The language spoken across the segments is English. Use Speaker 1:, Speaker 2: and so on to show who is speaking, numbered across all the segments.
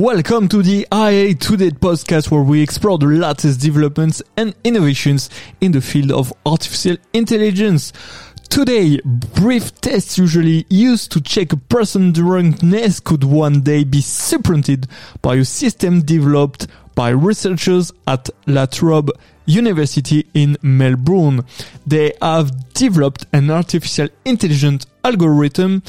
Speaker 1: Welcome to the IA Today podcast where we explore the latest developments and innovations in the field of artificial intelligence. Today, breath tests usually used to check a person's drunkenness could one day be supplanted by a system developed by researchers at La Trobe University in Melbourne. They have developed an artificial intelligence algorithm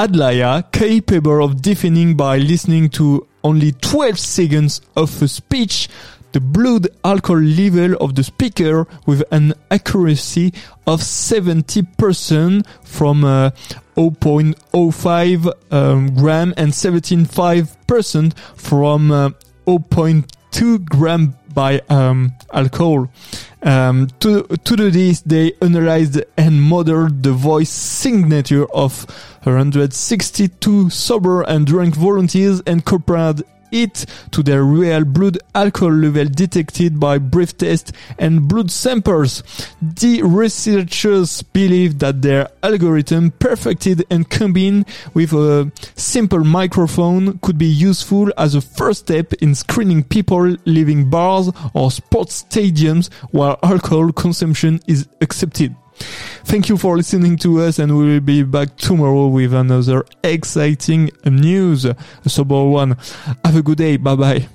Speaker 1: ADLAIA capable of defining by listening to only 12 seconds of a speech the blood alcohol level of the speaker with an accuracy of 70% from uh, 0.05 um, gram and 17.5% from uh, 0.2 gram by um, alcohol. Um, to, to do this, they analyzed and modeled the voice signature of 162 sober and drunk volunteers and compared it to their real blood alcohol level detected by breath test and blood samples. The researchers believe that their algorithm perfected and combined with a simple microphone could be useful as a first step in screening people leaving bars or sports stadiums where alcohol consumption is accepted. Thank you for listening to us and we will be back tomorrow with another exciting news, a sober one. Have a good day. Bye bye.